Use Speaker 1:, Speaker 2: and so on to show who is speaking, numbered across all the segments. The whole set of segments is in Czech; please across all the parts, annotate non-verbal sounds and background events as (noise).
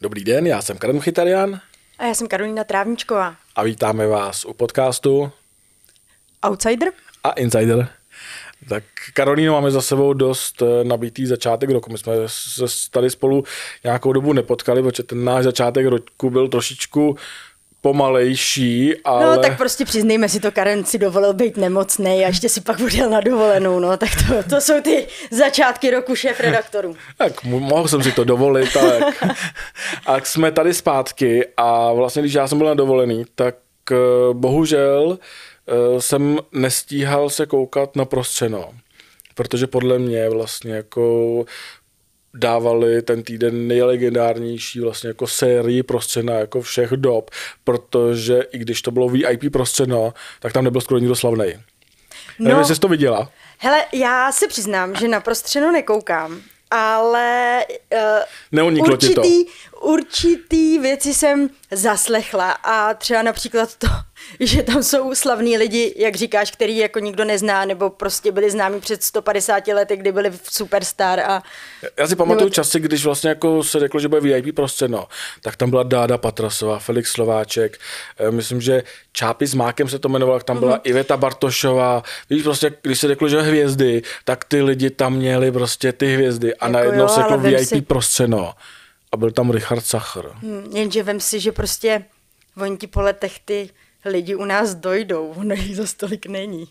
Speaker 1: Dobrý den, já jsem Karen Chytarian
Speaker 2: A já jsem Karolina Trávničková.
Speaker 1: a vítáme vás u podcastu
Speaker 2: Outsider?
Speaker 1: a Insider. Tak Karolíno, máme za sebou dost eh, nabitý začátek roku. My jsme se tady spolu nějakou dobu nepotkali, protože ten náš začátek roku byl trošičku pomalejší, ale...
Speaker 2: No tak prostě přiznejme si to, Karen si dovolil být nemocný a ještě si pak odjel na dovolenou, no tak to, to jsou ty začátky roku šéf redaktorů. (laughs)
Speaker 1: Tak mo- mohl jsem si to dovolit, ale a (laughs) jsme tady zpátky a vlastně, když já jsem byl na dovolený, tak eh, bohužel eh, jsem nestíhal se koukat na prostřeno, protože podle mě vlastně jako dávali ten týden nejlegendárnější vlastně jako sérii prostřena jako všech dob, protože i když to bylo VIP prostřeno, tak tam nebyl skoro nikdo slavnej. No. Nevím, jestli jsi to viděla.
Speaker 2: Hele, já se přiznám, že na prostřeno nekoukám, ale uh,
Speaker 1: Neuniklo
Speaker 2: určitý, určitý věci jsem zaslechla a třeba například to, (laughs) že tam jsou slavní lidi, jak říkáš, který jako nikdo nezná, nebo prostě byli známí před 150 lety, kdy byli v Superstar a
Speaker 1: Já si pamatuju
Speaker 2: Nebo-
Speaker 1: časy, když vlastně jako se řeklo, že bude VIP prostřeno, tak tam byla Dáda Patrasová, Felix Slováček, eh, myslím, že Čápy s Mákem se to jmenovalo, tam byla
Speaker 2: Mhm.
Speaker 1: Iveta Bartošová. Víš, prostě, když se řeklo, že hvězdy, tak ty lidi tam měli prostě ty hvězdy a
Speaker 2: Jako
Speaker 1: najednou
Speaker 2: jo,
Speaker 1: se řeklo
Speaker 2: vem
Speaker 1: VIP
Speaker 2: si-
Speaker 1: prostřeno. A byl tam Richard Sacher.
Speaker 2: Hm, jenže vem si, že prostě oni ti po letech ty lidi u nás dojdou, (laughs) ono jich za stolik není.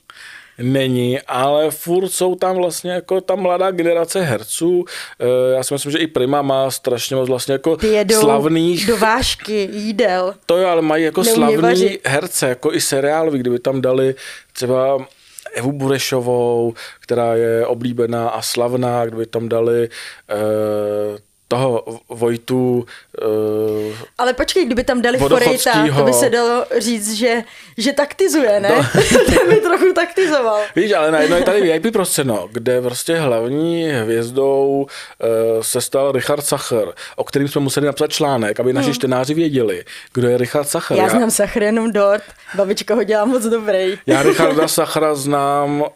Speaker 1: Není, ale furt jsou tam vlastně jako ta mladá generace herců. Eh, Já si myslím, že i Prima má strašně moc vlastně jako
Speaker 2: jedou
Speaker 1: slavných
Speaker 2: do vášky jídel.
Speaker 1: To jo, ale mají jako slavný
Speaker 2: vařit.
Speaker 1: herce, jako i seriálový, kdyby tam dali třeba Evu Burešovou, která je oblíbená a slavná, kdyby tam dali eh, Vojtu, eh,
Speaker 2: Ale počkej, kdyby tam dali Forejta, to by se dalo říct, že, že taktizuje, ne?
Speaker 1: No. (laughs)
Speaker 2: Ten by trochu taktizoval.
Speaker 1: Víš, ale najednou je tady VIP prostřeno, kde prostě hlavní hvězdou uh, se stal Richard Sacher, o kterým jsme museli napsat článek, aby naši čtenáři věděli, kdo je Richard Sacher.
Speaker 2: Já znám Sachr jenom dort, babička ho dělá moc dobrý.
Speaker 1: Já Richarda Sachra znám uh,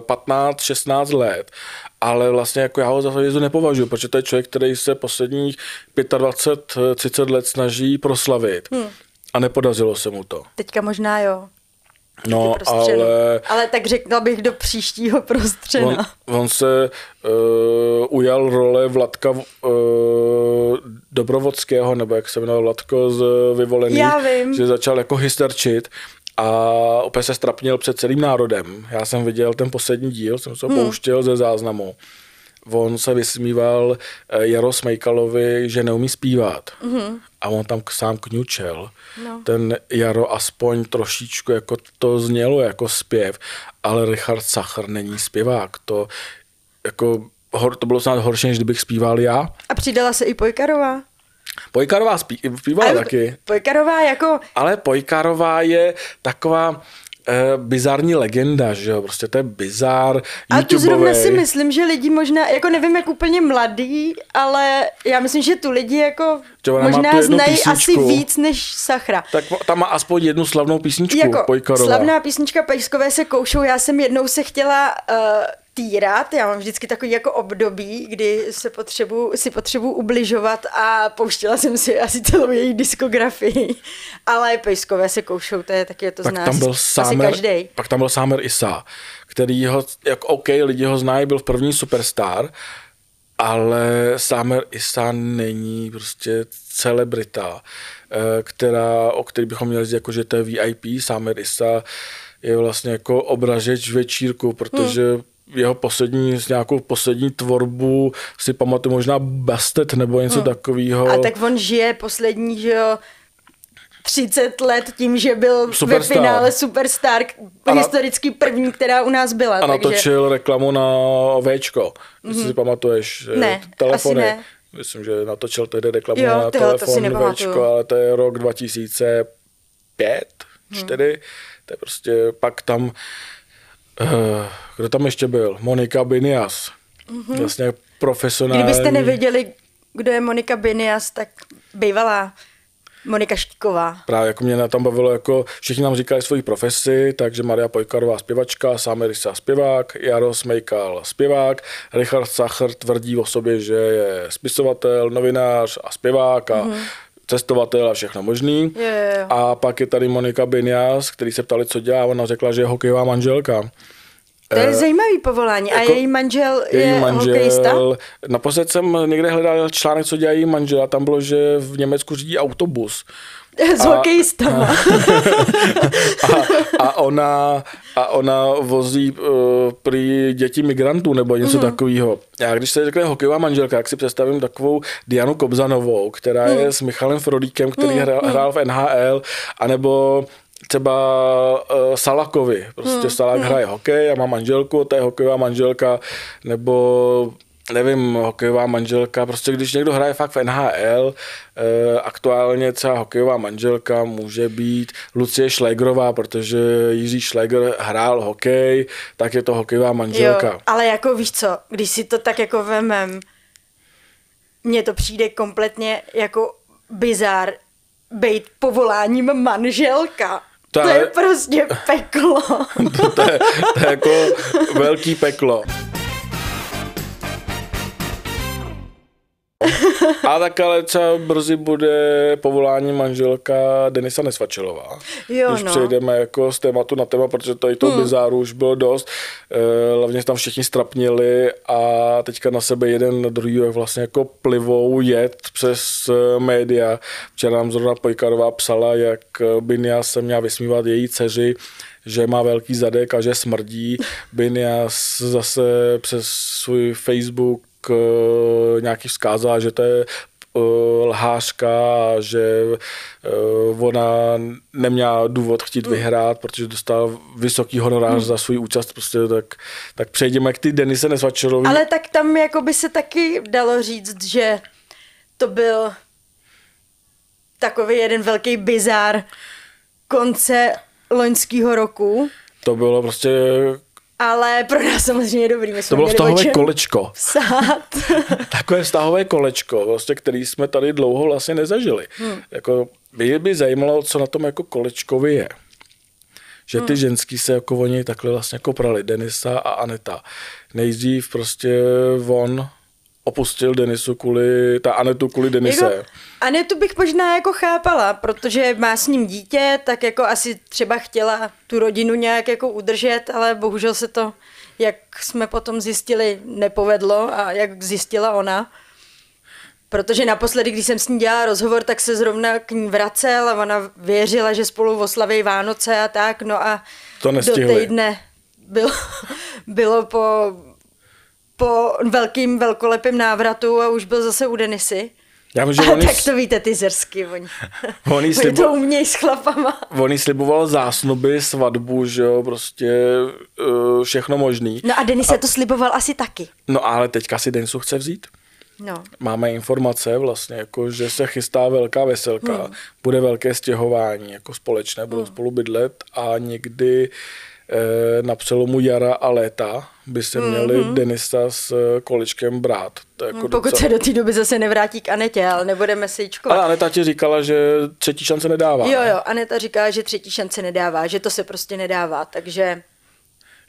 Speaker 1: 15-16 let, ale vlastně jako já ho za hvězdu nepovažuji, protože to je člověk, který se posledních 25-30 let snaží proslavit. Hmm. A nepodařilo se mu to.
Speaker 2: Teďka možná jo.
Speaker 1: No, ale
Speaker 2: ale tak řekla bych do příštího prostřena.
Speaker 1: on, on se uh, ujal role Vladka uh, Dobrovodského, nebo jak se jmenoval Vladko z Vyvolených,
Speaker 2: Já vím.
Speaker 1: že začal jako hysterčit a opět se strapnil před celým národem. Já jsem viděl ten poslední díl, jsem se ho
Speaker 2: Hmm.
Speaker 1: pouštěl ze záznamu. On se vysmíval eh, Jaro Smejkalovi, že neumí zpívat. Mm-hmm. A on tam sám kňučel.
Speaker 2: No.
Speaker 1: Ten Jaro aspoň trošičku jako to znělo jako zpěv, ale Richard Sacher není zpěvák. To jako hor, to bylo snad horší, než kdybych zpíval já.
Speaker 2: A přidala se i Pojkarová.
Speaker 1: Pojkarová spí, zpívala
Speaker 2: Ale
Speaker 1: taky.
Speaker 2: Pojkarová jako,
Speaker 1: Ale Pojkarová je taková eh, bizarní legenda, že jo, prostě to je bizar,
Speaker 2: a tu zrovna si myslím, že lidi možná, jako nevím, jak úplně mladý, ale já myslím, že tu lidi jako
Speaker 1: Že
Speaker 2: možná znají asi
Speaker 1: písničku.
Speaker 2: víc než Sachra.
Speaker 1: Tak tam má aspoň jednu slavnou písničku,
Speaker 2: Jako
Speaker 1: Pojkarová.
Speaker 2: slavná písnička Pejskové se koušou, já jsem jednou se chtěla uh, týrat, já mám vždycky takový jako období, kdy se potřebu, si potřebuji ubližovat a pouštěla jsem si asi celou její diskografii, (laughs) ale Pejskové se koušou, to je taky, to
Speaker 1: pak
Speaker 2: zná
Speaker 1: tam byl
Speaker 2: asi
Speaker 1: Sámer,
Speaker 2: každý.
Speaker 1: pak tam byl Sámer Isa, který ho, jak OK, lidi ho znají, byl v první superstar, ale Sámer Isa není prostě celebrita, eh, která, o který bychom měli říct, jako, že to je VIP. Sámer Isa je vlastně jako obražeč večírku, protože jeho poslední, s nějakou poslední tvorbu si pamatuju možná Bastet nebo něco takového.
Speaker 2: A tak on žije poslední, že jo, 30 let tím, že byl
Speaker 1: Superstar.
Speaker 2: ve finále Superstar,
Speaker 1: A na-
Speaker 2: historicky první, která u nás byla.
Speaker 1: A
Speaker 2: takže...
Speaker 1: natočil reklamu na Včko. Jestli si pamatuješ. eh,
Speaker 2: Ne,
Speaker 1: telefony.
Speaker 2: asi ne.
Speaker 1: Myslím, že natočil tehdy reklamu
Speaker 2: Jo,
Speaker 1: na
Speaker 2: to si
Speaker 1: telefon
Speaker 2: nepamatuju.
Speaker 1: Včko, ale to je rok 2005, 4. To je prostě, pak tam, kdo tam ještě byl? Monika Binias. Vlastně profesionální.
Speaker 2: Kdybyste nevěděli, kdo je Monika Binias, tak bývalá Monika Štíková.
Speaker 1: Právě jako mě tam bavilo, jako všichni nám říkali svoji profesi, takže Maria Pojkarová zpěvačka, Samerisa zpěvák, Jaro Smejkal zpěvák, Richard Sacher tvrdí o sobě, že je spisovatel, novinář a zpěvák a mm-hmm cestovatel a všechno možný.
Speaker 2: Jo, jo, jo.
Speaker 1: A pak je tady Monika Binjas, který se ptali, co dělá, ona řekla, že je hokejová manželka.
Speaker 2: To je zajímavý povolání. A
Speaker 1: jako
Speaker 2: její manžel je
Speaker 1: Její manžel,
Speaker 2: hokejista?
Speaker 1: naposled jsem někde hledal článek, co dělá její manžel a tam bylo, že v Německu řídí autobus.
Speaker 2: S hokejistama. (laughs)
Speaker 1: A, a, ona, a ona vozí uh, prý děti migrantů nebo něco mm. takového. Já když se řekne hokejová manželka, jak si představím takovou Dianu Kobzanovou, která mm. je s Michalem Frodíkem, který mm. hrál, hrál v NHL, anebo třeba uh, Salakovi. Prostě hmm. Salak hmm. hraje hokej a má manželku, to je hokejová manželka, nebo nevím, hokejová manželka, prostě když někdo hraje fakt v NHL, eh, aktuálně třeba hokejová manželka může být Lucie Šlegrová, protože Jiří Šlegr hrál hokej, tak je to hokejová manželka.
Speaker 2: Jo, ale jako víš co, když si to tak jako vemem, mně to přijde kompletně jako bizár být povoláním manželka.
Speaker 1: To
Speaker 2: To
Speaker 1: je-
Speaker 2: je prostě peklo.
Speaker 1: to, (laughs) to, je, to je jako velký peklo. A tak ale třeba brzy bude povolání manželka Denisa Nesvačelová.
Speaker 2: Jo,
Speaker 1: Když
Speaker 2: no.
Speaker 1: přejdeme jako z tématu na téma, protože tady toho hmm. bizáru už bylo dost. Eh, Hlavně tam všichni strapnili a teďka na sebe jeden druhý vlastně jako plivou jet přes eh, média. Včera nám zrovna Pojkarová psala, jak eh, Binja se měla vysmívat její dceři, že má velký zadek a že smrdí. Binjas zase přes svůj Facebook nějaký vzkázala, že to je eh, lhářka, a že eh, ona neměla důvod chtít vyhrát, protože dostala vysoký honorář za svůj účast, prostě tak, tak přejdeme k ty Denise Nesvačerový.
Speaker 2: Ale tak tam jako by se taky dalo říct, že to byl takový jeden velký bizár konce loňského roku,
Speaker 1: To bylo prostě,
Speaker 2: ale pro nás samozřejmě dobrý. My jsme
Speaker 1: to bylo vztahové kolečko.
Speaker 2: Psát. (laughs)
Speaker 1: Takové vztahové kolečko, vlastně, který jsme tady dlouho vlastně nezažili. Hmm. Jako, mě by zajímalo, co na tom jako kolečkovi je. Že ty hmm. ženský se jako oni takhle vlastně jako prali, Denisa a Aneta. Nejdřív prostě on opustil Denisu kvůli, ta Anetu kvůli Denise.
Speaker 2: Jako, Anetu bych možná jako chápala, protože má s ním dítě, tak jako asi třeba chtěla tu rodinu nějak jako udržet, ale bohužel se to, jak jsme potom zjistili, nepovedlo a jak zjistila ona. Protože naposledy, když jsem s ní dělala rozhovor, tak se zrovna k ní vracel a ona věřila, že spolu oslaví Vánoce a tak, no a
Speaker 1: To
Speaker 2: do týdne bylo, (laughs) bylo po, po velkým velkolepým návratu a už byl zase u Denisy.
Speaker 1: Já vím, (laughs) že
Speaker 2: A
Speaker 1: on jí
Speaker 2: tak to víte, ty zersky, oni, (laughs) oni (laughs)
Speaker 1: slibo-
Speaker 2: to umějí s chlapama.
Speaker 1: on jí sliboval zásnuby, svatbu, že jo, prostě uh, všechno možný.
Speaker 2: No a Denis se to sliboval asi taky.
Speaker 1: No ale teďka si Denisu chce vzít.
Speaker 2: No.
Speaker 1: Máme informace vlastně, jako, že se chystá velká veselka, hmm. bude velké stěhování jako společné, budou hmm. spolu bydlet a někdy eh, na přelomu jara a léta by se měli hmm. Denisa s eh, kolečkem brát. To jako
Speaker 2: Pokud se do té doby zase nevrátí k Anetě, ale nebudeme si jíčkovat.
Speaker 1: Ale Aneta ti říkala, že třetí šance nedává.
Speaker 2: Jo, jo, Aneta říká, že třetí šance nedává, že to se prostě nedává, takže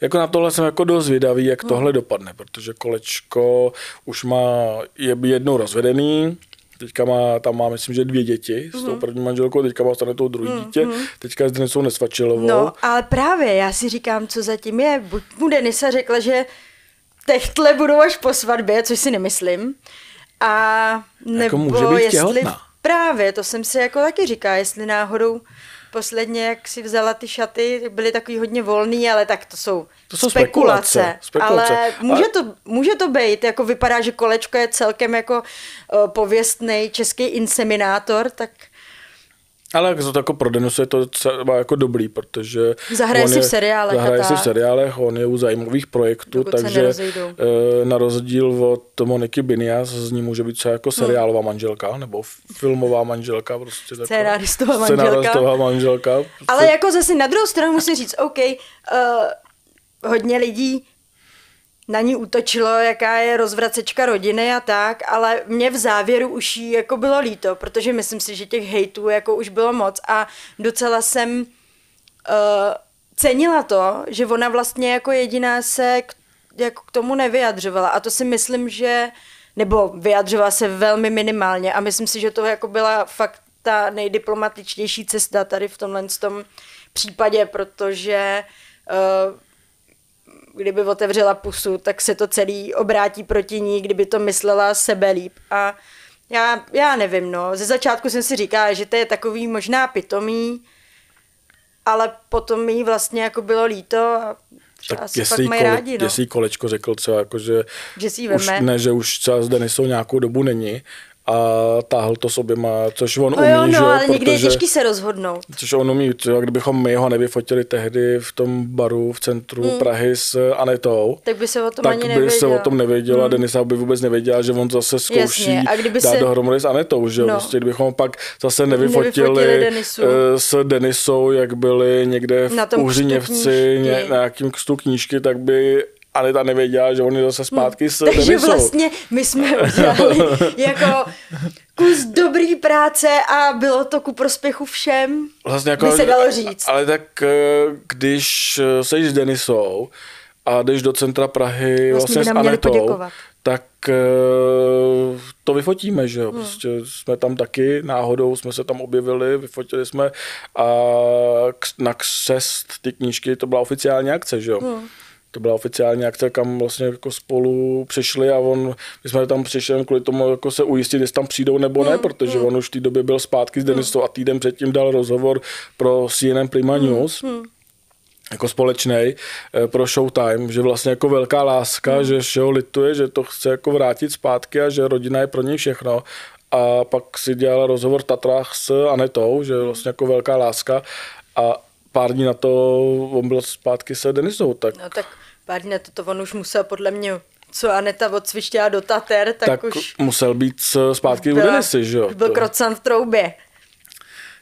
Speaker 1: Jako na tohle jsem jako dost zvědavý, jak tohle dopadne, protože kolečko už má, je jednou rozvedený, teďka má, tam má, myslím, že dvě děti s tou první manželkou, teďka má stane tou druhý dítě, teďka s Denisou Nesvačilovou.
Speaker 2: No, ale právě, já si říkám, co zatím je. Buď mu Denisa řekla, že techtle budou až po svatbě, což si nemyslím. A nebo
Speaker 1: Jako může být
Speaker 2: jestli...
Speaker 1: těhotná.
Speaker 2: Právě, to jsem si jako taky říká, jestli náhodou posledně, jak si vzala ty šaty, byly takový hodně volný, ale tak to jsou,
Speaker 1: To jsou spekulace, spekulace.
Speaker 2: Ale může,
Speaker 1: Ale-
Speaker 2: to, může to být, jako vypadá, že kolečko je celkem jako uh, pověstný český inseminátor, tak
Speaker 1: Ale jak to jako pro Denisu je to třeba jako dobrý, protože...
Speaker 2: Zahraje si v seriálech
Speaker 1: Zahraje si v seriálech, on je u zajímavých projektů,
Speaker 2: Dokud
Speaker 1: takže eh, na rozdíl od Moniky Binias z ní může být třeba jako seriálová manželka, nebo filmová manželka, prostě taková.
Speaker 2: Scénáristová manželka.
Speaker 1: Manželka.
Speaker 2: Ale jako zase na druhou stranu musím říct, OK, uh, hodně lidí na ní útočilo, jaká je rozvracečka rodiny a tak, ale mě v závěru už jí jako bylo líto, protože myslím si, že těch hejtů jako už bylo moc a docela jsem uh, cenila to, že ona vlastně jako jediná se k, jako k tomu nevyjadřovala. A to si myslím, že nebo vyjadřovala se velmi minimálně a myslím si, že to jako byla fakt ta nejdiplomatičtější cesta tady v tomhle tom případě, protože uh, kdyby otevřela pusu, tak se to celý obrátí proti ní, kdyby to myslela sebe líp. A já, já nevím, no. Ze začátku jsem si říkala, že to je takový možná pitomý, ale potom mi vlastně jako bylo líto a
Speaker 1: tak jestli, kole, rádi, no. jestli kolečko řekl třeba, jako, že,
Speaker 2: že si
Speaker 1: už, ne, že už třeba zde nejsou nějakou dobu není a táhl to s oběma, což on
Speaker 2: no
Speaker 1: umí,
Speaker 2: jo, no,
Speaker 1: že?
Speaker 2: ale
Speaker 1: protože,
Speaker 2: někdy je těžký se rozhodnout.
Speaker 1: Což on umí, třeba kdybychom my ho nevyfotili tehdy v tom baru v centru hmm. Prahy s Anetou,
Speaker 2: tak by se o tom
Speaker 1: tak
Speaker 2: ani
Speaker 1: by
Speaker 2: nevěděl.
Speaker 1: se o tom nevěděla, hmm. Denisa by vůbec nevěděla, že on zase zkouší
Speaker 2: Jasně. A kdyby
Speaker 1: dát
Speaker 2: se...
Speaker 1: dohromady s Anetou, že no. prostě kdybychom pak zase nevyfotili, nevyfotili Denisu. Eh, s Denisou, jak byli někde v Uhřiněvci, ně, na nějakým kstu knížky, tak by Aneta nevěděla, že on je zase zpátky s
Speaker 2: Takže
Speaker 1: Denisou.
Speaker 2: vlastně my jsme (laughs) udělali jako kus dobrý práce a bylo to ku prospěchu všem,
Speaker 1: vlastně jako,
Speaker 2: by se dalo říct.
Speaker 1: Ale tak eh, když seš s Denisou a jdeš do centra Prahy vlastně, vlastně s Anetou, tak eh, to vyfotíme, že jo. Hmm. Prostě jsme tam taky náhodou, jsme se tam objevili, vyfotili jsme a na křest ty knížky, to byla oficiální akce, že jo. Hmm to byla oficiální akce, kam vlastně jako spolu přišli a on, my jsme tam přišli kvůli tomu jako se ujistit, jestli tam přijdou nebo ne, mm, protože mm. on už v té době byl zpátky s Denisou mm. a týden předtím dal rozhovor pro CNN Prima mm, News. Mm jako společný eh, pro Showtime, že vlastně jako velká láska, mm. že show lituje, že to chce jako vrátit zpátky a že rodina je pro něj všechno. A pak si dělala rozhovor v Tatrách s Anetou, že vlastně jako velká láska a pár dní na to on byl zpátky se Denisou. Tak...
Speaker 2: No tak pár dní na to, to on už musel podle mě co Aneta odsvištěla do Tater, tak, tak už...
Speaker 1: musel být zpátky byla, u Denisy, že jo?
Speaker 2: Byl to... krocan v troubě.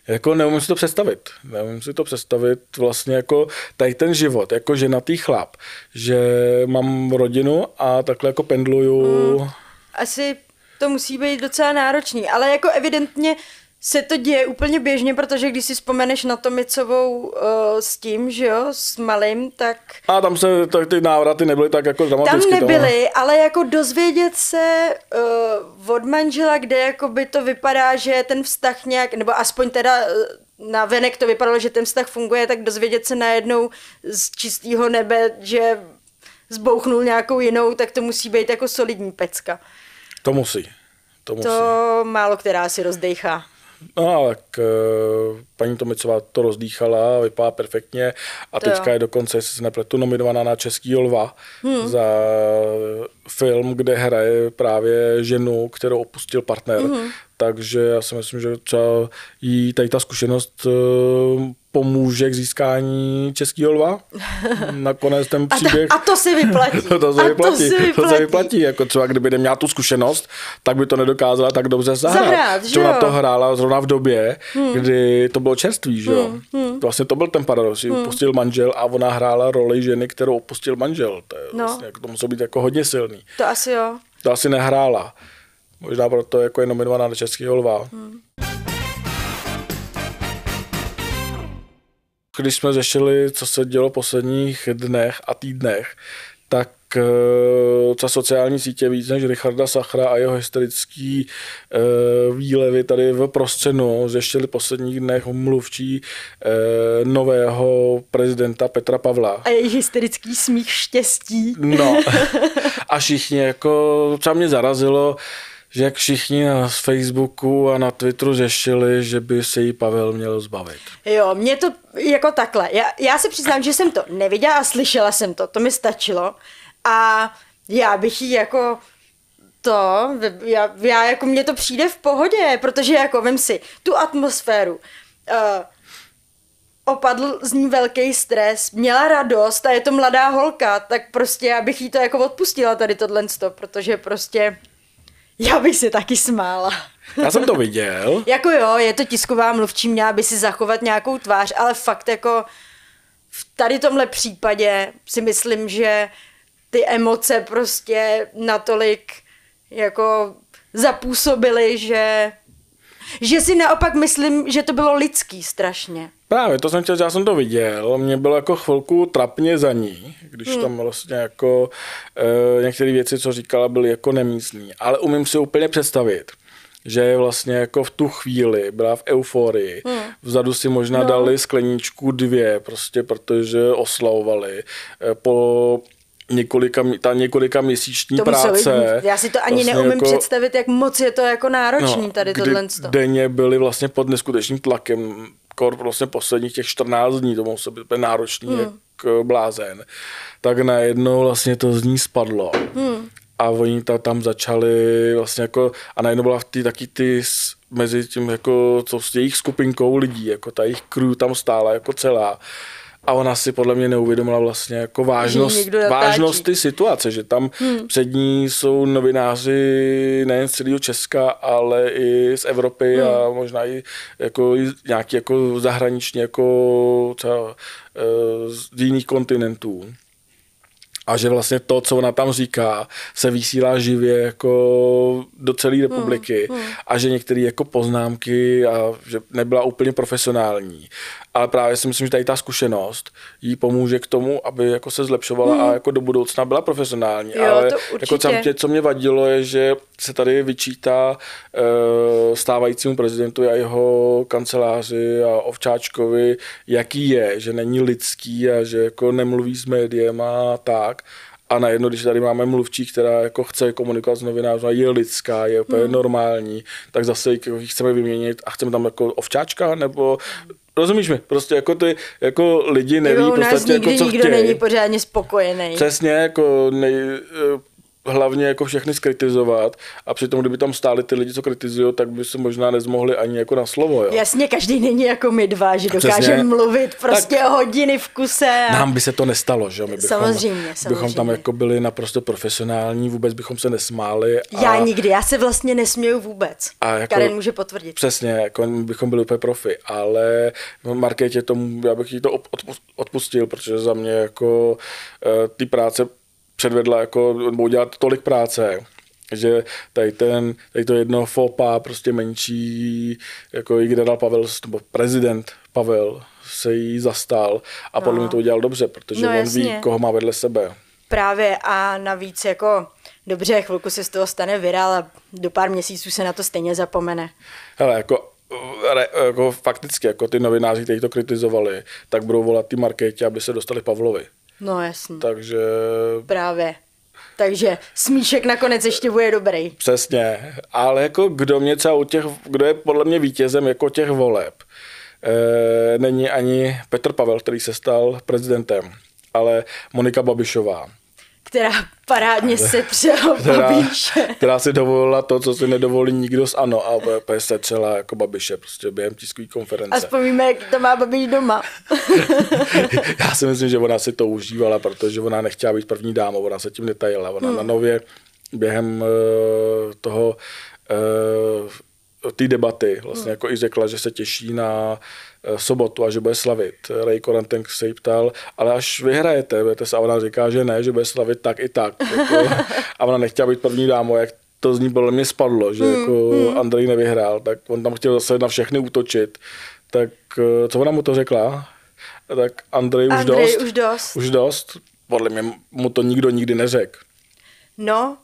Speaker 1: Jako neumím si to představit. Neumím si to představit vlastně jako tady ten život, jako ženatý chlap, že mám rodinu a takhle jako pendluju. Hmm,
Speaker 2: asi to musí být docela náročný, ale jako evidentně se to děje úplně běžně, protože když si vzpomeneš na Tomicovou uh, s tím, že jo, s malým, tak...
Speaker 1: A tam se tak ty návraty nebyly tak jako dramaticky.
Speaker 2: Tam nebyly, toho. ale jako dozvědět se uh, od manžela, kde jako by to vypadá, že ten vztah nějak, nebo aspoň teda uh, na venek to vypadalo, že ten vztah funguje, tak dozvědět se najednou z čistého nebe, že zbouchnul nějakou jinou, tak to musí být jako solidní pecka.
Speaker 1: To musí. To, musí.
Speaker 2: to málo která si rozdejchá.
Speaker 1: No ale k, eh, paní Tomicová to rozdýchala, vypadá perfektně a to teďka jo. je dokonce, jestli se nepletu, nominovaná na Český lva hmm. za film, kde hraje právě ženu, kterou opustil partner. Hmm. Takže já si myslím, že třeba jí tady ta zkušenost eh, pomůže k získání českého lva. (laughs) Nakonec ten příběh...
Speaker 2: A, to, a to se vyplatí. (laughs)
Speaker 1: to se
Speaker 2: a
Speaker 1: vyplatí. To se vyplatí. To se vyplatí. Jako třeba kdyby neměla tu zkušenost, tak by to nedokázala tak dobře zahrát.
Speaker 2: zahrát že
Speaker 1: na to hrála zrovna v době, hmm. kdy to bylo čerství, že jo? Hmm. Hmm. Vlastně to byl ten paradox. Hmm. Opustil manžel a ona hrála roli ženy, kterou opustil manžel. To, je no. vlastně, to muselo být jako hodně silný.
Speaker 2: To asi jo.
Speaker 1: To asi nehrála. Možná proto jako je nominovaná na Českého lva. Hmm. Když jsme řešili, co se dělo v posledních dnech a týdnech, tak co eh, sociální sítě víc než Richarda Sachra a jeho hysterický uh, výlevy tady v prostřenu v posledních dnech mluvčí uh, nového prezidenta Petra Pavla.
Speaker 2: A její hysterický smích štěstí.
Speaker 1: No (laughs) a všichni jako, třeba mě zarazilo, že jak všichni na Facebooku a na Twitteru řešili, že by se jí Pavel měl zbavit.
Speaker 2: Jo, mě to jako takhle. Já, já si přiznám, že jsem to neviděla a slyšela jsem to, to mi stačilo. A já bych jí jako to, já, já jako mně to přijde v pohodě, protože jako vím si tu atmosféru. Uh, opadl z ní velký stres, měla radost a je to mladá holka, tak prostě já bych jí to jako odpustila tady tohle, protože prostě já bych se taky smála.
Speaker 1: Já jsem to viděl. (laughs)
Speaker 2: jako jo, je to tisková mluvčí, měla by si zachovat nějakou tvář, ale fakt jako v tady tomhle případě si myslím, že ty emoce prostě natolik jako zapůsobily, že že si naopak myslím, že to bylo lidský strašně.
Speaker 1: Právě, to jsem chtěl, já jsem to viděl, mě bylo jako chvilku trapně za ní, když hmm. tam vlastně jako e, některé věci, co říkala, byly jako nemístný. Ale umím si úplně představit, že vlastně jako v tu chvíli byla v euforii. Hmm. Vzadu si možná no. dali skleničku dvě, prostě protože oslavovali. E, po několika, ta několika měsíční to práce.
Speaker 2: Být, já si to ani vlastně neumím jako, představit, jak moc je to jako náročný no, tady tohle.
Speaker 1: Denně byli vlastně pod neskutečným tlakem, kor vlastně posledních těch 14 dní, to muselo být náročný hmm. jak eh, blázen. Tak najednou vlastně to z ní spadlo. Hmm. A oni ta, tam začali vlastně jako, a najednou byla v ty taky ty mezi tím jako, co s jejich skupinkou lidí, jako ta jejich crew tam stála jako celá a ona si podle mě neuvědomila vlastně jako vážnost, vážnost ty situace, že tam hmm. před ní jsou novináři nejen z celého Česka, ale i z Evropy hmm. a možná i jako nějaký jako zahraniční jako třeba, eh, z jiných kontinentů a že vlastně to, co ona tam říká, se vysílá živě jako do celé hmm, republiky hmm, hmm. a že některé jako poznámky a že nebyla úplně profesionální. Ale právě si myslím, že tady ta zkušenost jí pomůže k tomu, aby jako se zlepšovala hmm. a jako do budoucna byla profesionální.
Speaker 2: Jo,
Speaker 1: Ale
Speaker 2: to
Speaker 1: jako co mě, co mě vadilo je, že se tady vyčítá uh, stávajícímu prezidentu a jeho kanceláři a Ovčáčkovi, jaký je, že není lidský a že jako nemluví s médiem a tak. A najednou, když tady máme mluvčí, která jako chce komunikovat s novinářem a je lidská, je úplně hmm. normální, tak zase ji chceme vyměnit a chceme tam jako ovčáčka, nebo Rozumíš mi? Prostě jako ty jako lidi neví
Speaker 2: jo,
Speaker 1: v podstatě,
Speaker 2: jako,
Speaker 1: co
Speaker 2: nikdo chtějí. není pořádně spokojený.
Speaker 1: Přesně, jako nej, hlavně jako všechny skritizovat a přitom, kdyby tam stáli ty lidi, co kritizují, tak by se možná nezmohli ani jako na slovo. Jo.
Speaker 2: Jasně, každý není jako my dva, že dokáže mluvit prostě tak hodiny v kuse. A...
Speaker 1: Nám by se to nestalo, že my bychom,
Speaker 2: samozřejmě, samozřejmě.
Speaker 1: bychom tam jako byli naprosto profesionální, vůbec bychom se nesmáli.
Speaker 2: A... Já nikdy, já se vlastně nesměju vůbec. A jako, Karen může potvrdit.
Speaker 1: Přesně, jako bychom byli úplně profi, ale Markétě tomu, já bych jí to odpustil, protože za mě jako eh, ty práce předvedla, jako budou dělat tolik práce, že tady, ten, tady to jedno fopa, prostě menší, jako i generál Pavel, nebo prezident Pavel se jí zastal a no. podle mě to udělal dobře, protože no, on jasně. ví, koho má vedle sebe.
Speaker 2: Právě a navíc jako dobře, chvilku se z toho stane virál a do pár měsíců se na to stejně zapomene.
Speaker 1: Hele, jako re, jako fakticky, jako ty novináři, kteří to kritizovali, tak budou volat ty Markétě, aby se dostali Pavlovi.
Speaker 2: No jasně.
Speaker 1: Takže...
Speaker 2: Právě. Takže smíšek nakonec ještě bude dobrý.
Speaker 1: Přesně. Ale jako kdo mě třeba u těch, kdo je podle mě vítězem jako těch voleb, e, není ani Petr Pavel, který se stal prezidentem, ale Monika Babišová
Speaker 2: která parádně se třeba Babiše.
Speaker 1: Která si dovolila to, co si nedovolí nikdo z ANO a se třeba jako Babiše prostě během tiskové konference.
Speaker 2: A vzpomíme, jak to má Babiš doma. (laughs)
Speaker 1: Já si myslím, že ona si to užívala, protože ona nechtěla být první dámou, ona se tím netajila. Ona hmm. na nově během uh, toho uh, té debaty vlastně hmm. jako i řekla, že se těší na eh, sobotu a že bude slavit. Ray Korantenk se jí ptal, ale až vyhrajete, budete se, a ona říká, že ne, že bude slavit tak i tak. (laughs) Jako, a ona nechtěla být první dámou, jak to z ní podle mě spadlo, že hmm, jako hmm. Andrej nevyhrál, tak on tam chtěl zase na všechny útočit. Tak eh, co ona mu to řekla? Tak Andrej už
Speaker 2: Andrej
Speaker 1: dost.
Speaker 2: už dost.
Speaker 1: Už dost. Podle mě mu to nikdo nikdy neřekl.
Speaker 2: No,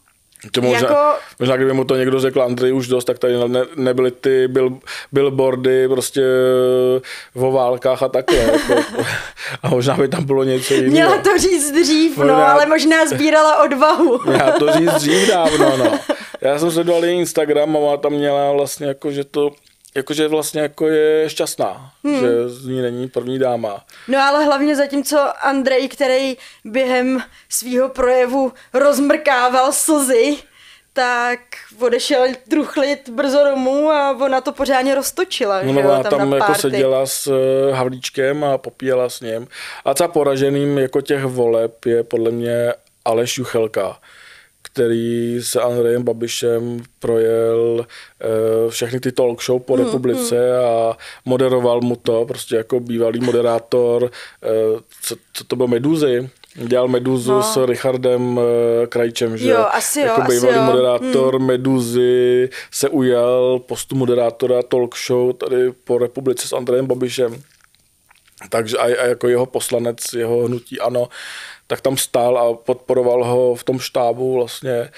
Speaker 1: to možná, jako... možná, kdyby mu to někdo řekl Andrej už dost, tak tady ne, nebyly ty bil, billboardy prostě o válkách a takhle. jako, (laughs) a možná by tam bylo něco jiného.
Speaker 2: Měla to říct dřív, možná, no, ale možná sbírala odvahu. (laughs)
Speaker 1: Měla to říct dřív dávno, no. (laughs) Já jsem sledoval její Instagram a tam měla vlastně jako, že to jakože vlastně jako je šťastná, hmm. že z ní není první dáma.
Speaker 2: No ale hlavně zatímco Andrej, který během svého projevu rozmrkával slzy, tak odešel truchlit brzo domů a ona to pořádně roztočila.
Speaker 1: No,
Speaker 2: že
Speaker 1: ona tam, tam jako seděla s eh, Havlíčkem a popíjela s ním. A co poraženým jako těch voleb je podle mě Aleš Juchelka který se Andrejem Babišem projel uh, všechny ty talk show po hmm, republice hmm. a moderoval mu to, prostě jako bývalý moderátor, uh, co, co to bylo Meduzy, Dělal Meduzu no. s Richardem uh, Krajčem, že?
Speaker 2: Jo, asi jo,
Speaker 1: jako
Speaker 2: asi
Speaker 1: bývalý
Speaker 2: jo.
Speaker 1: moderátor hmm. Meduzy se ujal postu moderátora talk show tady po republice s Andrejem Babišem. Takže a, a jako jeho poslanec, jeho hnutí ano, tak tam stál a podporoval ho v tom štábu vlastně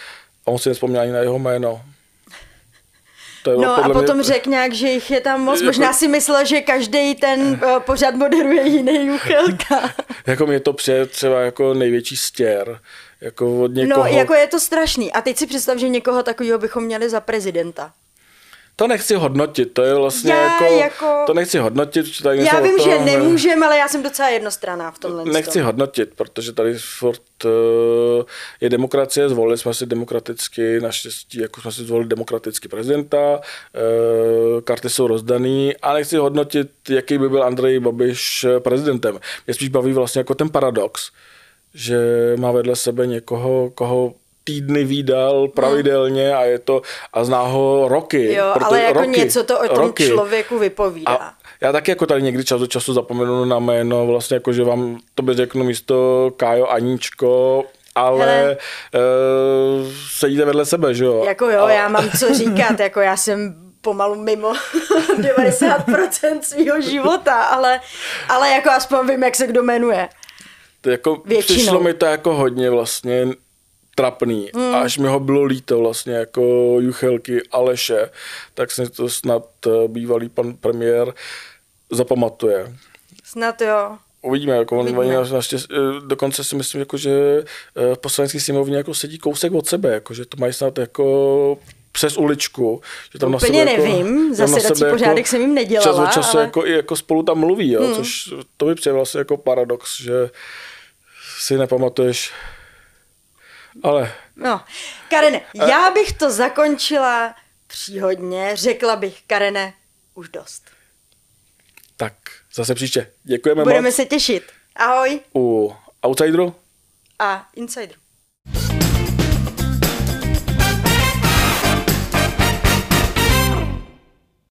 Speaker 1: a on si nespomněl ani na jeho jméno.
Speaker 2: To je no a potom mě... řek nějak, že jich je tam moc. Jako... Možná si myslel, že každý ten uh, pořad moderuje jiný Juchelka. (laughs)
Speaker 1: jako mě to přijde třeba jako největší stěr. Jako od někoho...
Speaker 2: No, jako je to strašný. A teď si představ, že někoho takového bychom měli za prezidenta.
Speaker 1: To nechci hodnotit, to je vlastně já, jako, jako, to nechci hodnotit.
Speaker 2: Tady já vím, tom, že nemůžeme, ale já jsem docela jednostranná v tomhle.
Speaker 1: Nechci hodnotit, protože tady furt uh, je demokracie, zvolili jsme si demokraticky, naštěstí, jako jsme si zvolili demokraticky prezidenta, uh, karty jsou rozdaný a nechci hodnotit, jaký by byl Andrej Babiš prezidentem. Mě spíš baví vlastně jako ten paradox, že má vedle sebe někoho, koho týdny výdal pravidelně a je to a zná ho roky.
Speaker 2: Jo, ale jako roky, něco to o tom roky. člověku vypovídá. A
Speaker 1: já taky jako tady někdy čas do času zapomenu na jméno, vlastně jako, že vám to by řeknu místo Kájo Aníčko, ale Hele, uh, sedíte vedle sebe, že jo?
Speaker 2: Jako jo, ale... já mám co říkat, jako já jsem pomalu mimo (laughs) 90% svého života, ale, ale jako aspoň vím, jak se kdo jmenuje.
Speaker 1: To jako, Většinou. přišlo mi to jako hodně vlastně trapný. Hmm. Až mi ho bylo líto vlastně jako Juchelky Aleše, tak si to snad eh, bývalý pan premiér zapamatuje.
Speaker 2: Snad jo.
Speaker 1: Uvidíme, jako on, oni naštěstí, eh, dokonce si myslím, jako, že eh, v poslanecký sněmovně jako sedí kousek od sebe, jako, že to mají snad jako přes uličku. Že tam
Speaker 2: Úplně
Speaker 1: na sebe
Speaker 2: nevím, jako, zasedací pořádek jako, jsem jim nedělala.
Speaker 1: Čas od času ale... jako, i jako spolu tam mluví, jo, hmm. což to by přijde vlastně jako paradox, že si nepamatuješ ale...
Speaker 2: No, Karene, a... já bych to zakončila příhodně. Řekla bych, Karene, už dost.
Speaker 1: Tak, zase příště. Děkujeme
Speaker 2: Budeme
Speaker 1: moc.
Speaker 2: se těšit. Ahoj.
Speaker 1: U Outsideru
Speaker 2: a Insideru.